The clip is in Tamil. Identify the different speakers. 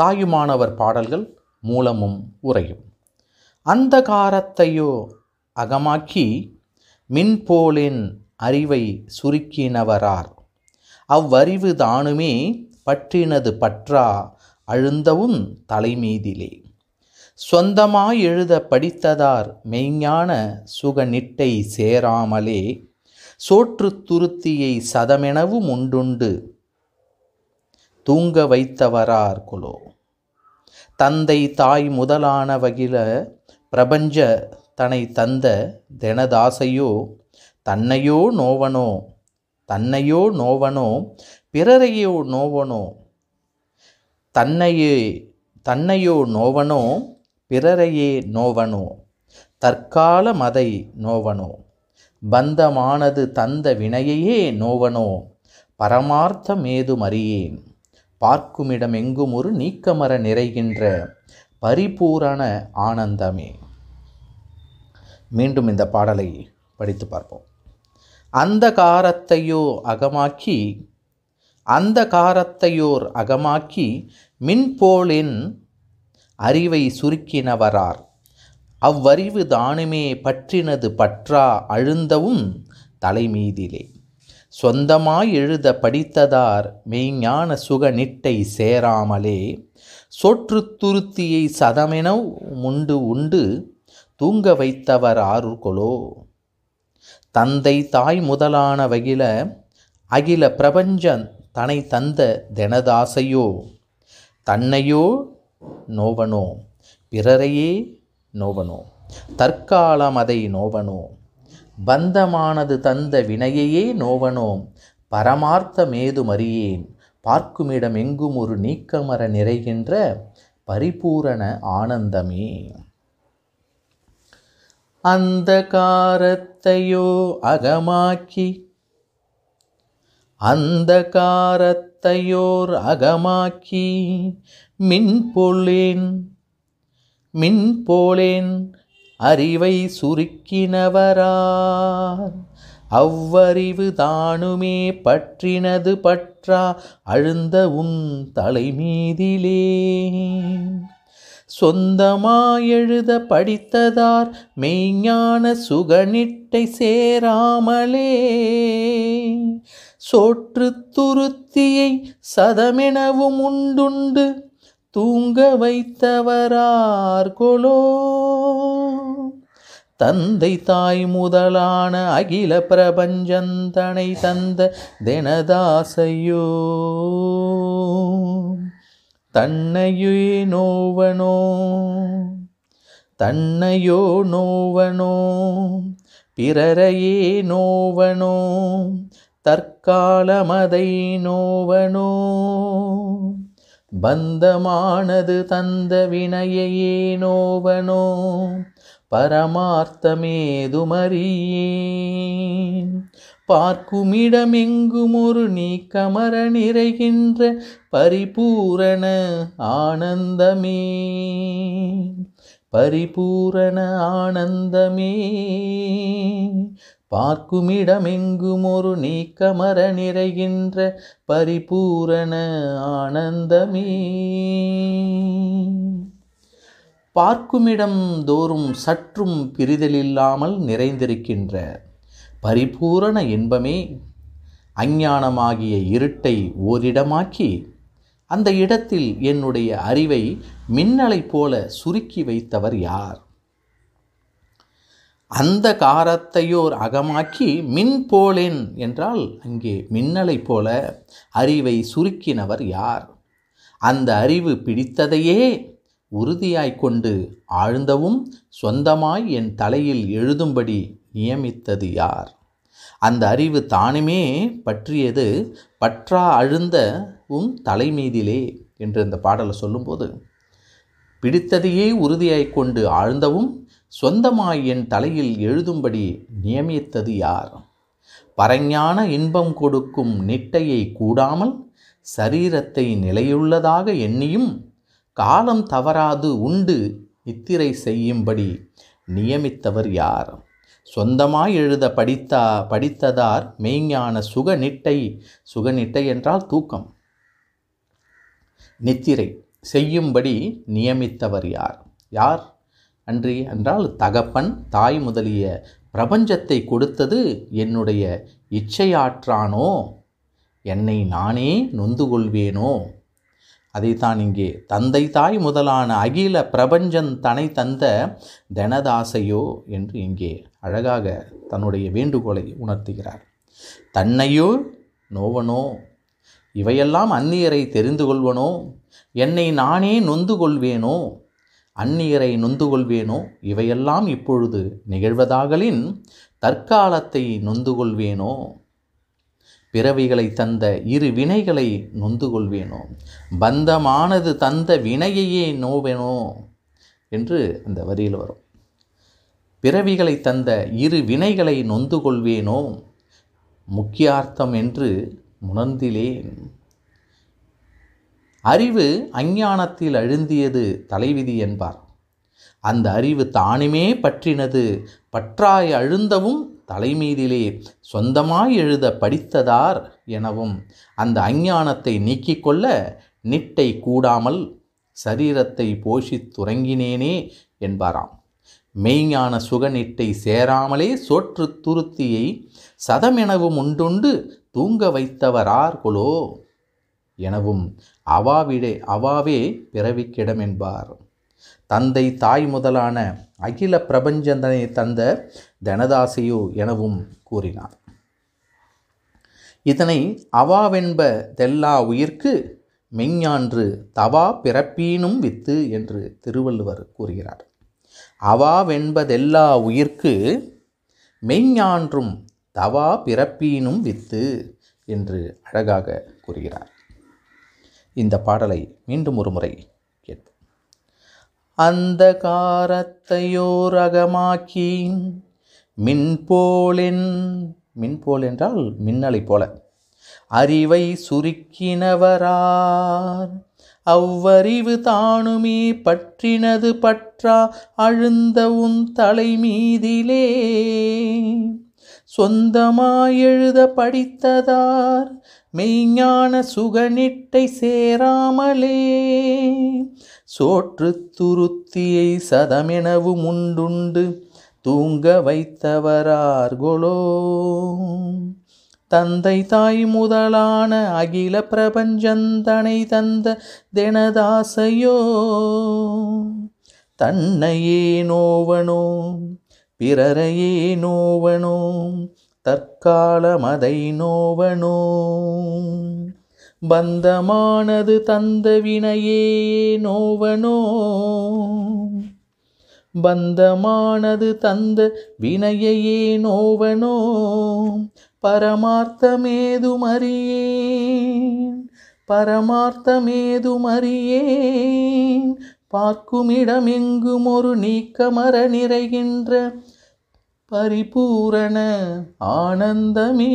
Speaker 1: தாயுமானவர் பாடல்கள் மூலமும் உரையும் அந்தகாரத்தையோ அகமாக்கி மின்போலின் அறிவை சுருக்கினவரார். அவ்வறிவு தானுமே பற்றினது பற்றா அழுந்தவும் தலைமீதிலே. சொந்தமாய் எழுத படித்ததார் மெய்ஞான சுகநிட்டை சேராமலே. சோற்று துருத்தியை சதமெனவும் உண்டுண்டு தூங்க வைத்தவரார் குலோ. தந்தை தாய் முதலான வகில பிரபஞ்ச தனை தந்த தெனதாசையோ தன்னையோ நோவனோ தன்னையோ நோவனோ பிறரையோ நோவனோ தன்னையே தன்னையோ நோவனோ பிறரையே நோவனோ தற்கால மதை நோவனோ பந்தமானது தந்த வினையையே நோவனோ பரமார்த்தமேதுமறியேன் பார்க்குமிடம் எங்கும் ஒரு நீக்கமர நிறைகின்ற பரிபூரண ஆனந்தமே. மீண்டும் இந்த பாடலை படித்து பார்ப்போம். அந்த காரத்தையோ அகமாக்கி அந்த காரத்தையோர் அகமாக்கி மின்போலின் அறிவை சுருக்கினவரார். அவ்வறிவு தானுமே பற்றினது பற்றா அழுந்தவும் தலைமீதிலே. சொந்தமாய் எழுத படித்ததார் மெய்ஞான சுக நிட்டை சேராமலே. சொற்று துருத்தியை சதமென உண்டு உண்டு தூங்க வைத்தவர் ஆறுகொலோ தந்தை தாய் முதலான வகில அகில பிரபஞ்சன் தனை தந்த தெனதாசையோ. தன்னையோ நோவனோ பிறரையே நோவனோ தற்காலம் அதை நோவனோ. பந்தமானது தந்த வினையையே நோவனோ பரமார்த்தமேதுமறியேன் பார்க்குமிடம் எங்கும் ஒரு நீக்கமர நிறைகின்ற பரிபூரண ஆனந்தமே. அந்த காரத்தையோ அகமாக்கி அந்த காரத்தையோர் அகமாக்கி மின்பொலேன் மின்போலேன் அறிவை சுருக்கினவரார். அவ்வறிவு தானுமே பற்றினது பற்றா அழுந்த உன் தலைமீதிலே. சொந்தமாயெழுத படித்ததார் மெய்ஞான சுகனிட்டை சேராமலே. சோற்று துருத்தியை சதமெனவும் உண்டுண்டு தூங்க வைத்தவரார் கொலோ. தந்தை தாய் முதலான அகில பிரபஞ்சந்தனை தந்த தினதாசையோ. தன்னையே நோவனோ. தன்னையோ நோவனோ. பிறரையே நோவனோ. தற்காலமதை நோவனோ. பந்தமானது தந்த வினையையே நோவனோ பரமார்த்தமேதுமறியேன். பார்க்குமிடமெங்கும் ஒரு நீக்கமர நிறைகின்ற பரிபூரண ஆனந்தமே. பரிபூரண ஆனந்தமே. பார்க்குமிடமெங்கும் ஒரு நீக்கமர நிறைகின்ற பரிபூரண ஆனந்தமே. பார்க்குமிடம் தோறும் சற்றும் பிரிதலில்லாமல் நிறைந்திருக்கின்ற பரிபூரண இன்பமே அஞ்ஞானமாகிய இருட்டை ஓரிடமாக்கி அந்த இடத்தில் என்னுடைய அறிவை மின்னலைப் போல சுருக்கி வைத்தவர் யார்? அந்த காரத்தையோர் அகமாக்கி மின் போலேன் என்றால் அங்கே மின்னலைப் போல அறிவை சுருக்கினவர் யார்? அந்த அறிவு பிடித்ததையே உறுதியாய்க் கொண்டு ஆழ்ந்தவும் சொந்தமாய் என் தலையில் எழுதும்படி நியமித்தது யார்? அந்த அறிவு தானுமே பற்றியது பற்றா அழுந்தவும் தலைமீதிலே என்று இந்த பாடலை சொல்லும்போது பிடித்ததையே உறுதியாய்க் கொண்டு ஆழ்ந்தவும் சொந்தமாய் என் தலையில் எழுதும்படி நியமித்தது யார்? பரஞான இன்பம் கொடுக்கும் நிட்டையை கூடாமல் சரீரத்தை நிலையுள்ளதாக எண்ணியும் காலம் தவறாது உண்டு நித்திரை செய்யும்படி நியமித்தவர் யார்? சொந்தமாய் எழுத படித்தா படித்ததார் மெய்ஞான சுகநிட்டை சுகநிட்டை என்றால் தூக்கம். நித்திரை செய்யும்படி நியமித்தவர் யார்? யார்? அன்றி என்றால் தகப்பன் தாய் முதலிய பிரபஞ்சத்தை கொடுத்தது என்னுடைய இச்சையாற்றானோ? என்னை நானே நொந்து கொள்வேனோ அதைத்தான் இங்கே தந்தை தாய் முதலான அகில பிரபஞ்சன் தனை தந்த தனதாசையோ என்று இங்கே அழகாக தன்னுடைய வேண்டுகோளை உணர்த்துகிறார். தன்னையோ நோவனோ? இவையெல்லாம் அந்நியரை தெரிந்து கொள்வனோ என்னை நானே நொந்து கொள்வேனோ அந்நியரை நொந்து கொள்வேனோ இவையெல்லாம் இப்பொழுது நிகழ்வதாகலின் தற்காலத்தை நொந்து கொள்வேனோ பிறவிகளை தந்த இரு வினைகளை நொந்து கொள்வேனோ பந்தமானது தந்த வினையையே நோவேனோ? என்று அந்த வரியில் வரும். பிறவிகளை தந்த இரு வினைகளை நொந்து கொள்வேனோ முக்கியார்த்தம் என்று உணர்ந்திலேன். அறிவு அஞ்ஞானத்தில் அழுந்தியது தலைவிதி என்பார். அந்த அறிவு தானுமே பற்றினது பற்றாய் அழுந்தவும் தலைமீதிலே சொந்தமாய் எழுத படித்ததார் எனவும் அந்த அஞ்ஞானத்தை நீக்கிக் கொள்ள நிட்டை கூடாமல் சரீரத்தை போஷித் துறங்கினேனே என்பாராம். மெய்ஞான சுகநிட்டை சேராமலே சோற்று துருத்தியை சதமெனவும் உண்டுண்டு தூங்க வைத்தவரார் கொலோ. எனவும் அவாவிடே அவாவே பிறவிக்கிடம் என்பார் தந்தை தாய் முதலான அகில பிரபஞ்சந்தனை தந்த தனதாசையோ எனவும் கூறினார். இதனை அவாவென்ப தெல்லா உயிர்க்கு மெய்ஞான்று தவா பிறப்பீனும் வித்து என்று திருவள்ளுவர் கூறுகிறார். அவாவென்பதெல்லா உயிர்க்கு மெய்ஞான்றும் தவா பிறப்பீனும் வித்து என்று அழகாக கூறுகிறார். இந்த பாடலை மீண்டும் ஒரு முறை கேட்போம். அந்த காரத்தையோர் அகமாக்கி மின்போலென் மின்போல் என்றால் மின்னலை போல. அறிவை சுருக்கினவரார் அவ்வறிவு தானுமே பற்றினது பற்றா அழுந்த உன் தலை மீதிலே சொந்தமாய் எழுத படித்ததார் மெய்ஞான சுகனிட்டை சேராமலே. சோற்று துருத்தியை சதமெனவும் உண்டுண்டு தூங்க வைத்தவரார்களோ தந்தை தாய் முதலான அகில பிரபஞ்சந்தனை தந்த தினதாசையோ. தன்னையே நோவனோ பிறரையே நோவனோ தற்காலமதை நோவனோ? பந்தமானது தந்த வினையே நோவனோ? பந்தமானது தந்த வினையையே நோவனோ? பரமார்த்தமேதுமறியேன் பரமார்த்தமேதுமறியேன். பார்க்குமிடம் ஒரு நீக்கமர நிறைகின்ற பரிபூரண ஆனந்தமே.